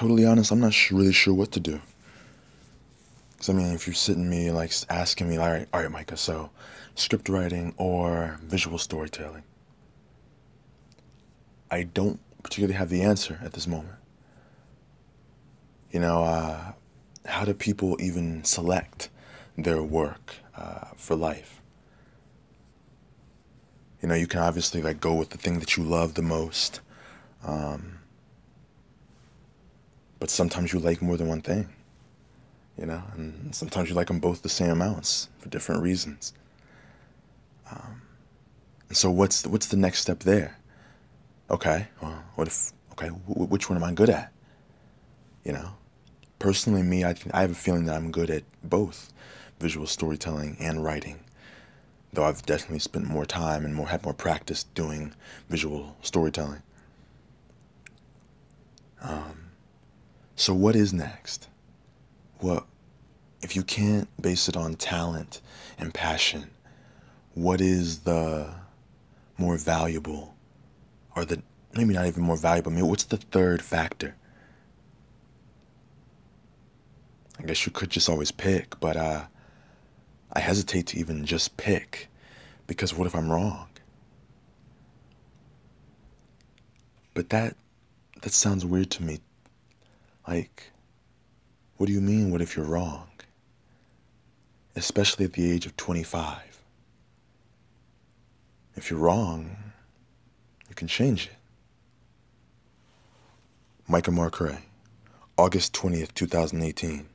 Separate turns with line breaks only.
totally honest, I'm not sh- really sure what to do. Because, I mean, if you're sitting me, like, asking me, all right, all right, Micah, so script writing or visual storytelling, I don't particularly have the answer at this moment. You know, uh, how do people even select their work uh, for life? You know, you can obviously like go with the thing that you love the most, um, but sometimes you like more than one thing. You know, and sometimes you like them both the same amounts for different reasons. Um, and so, what's the, what's the next step there? Okay, well, what if? Okay, w- which one am I good at? You know, personally, me, I, I have a feeling that I'm good at both visual storytelling and writing. Though I've definitely spent more time and more had more practice doing visual storytelling. Um, so what is next? What if you can't base it on talent and passion? What is the more valuable, or the maybe not even more valuable? I mean, what's the third factor? I guess you could just always pick, but uh, I hesitate to even just pick because what if I'm wrong? But that that sounds weird to me. Like, what do you mean? What if you're wrong? Especially at the age of 25. If you're wrong, you can change it. Micah Marcray, August 20th, 2018.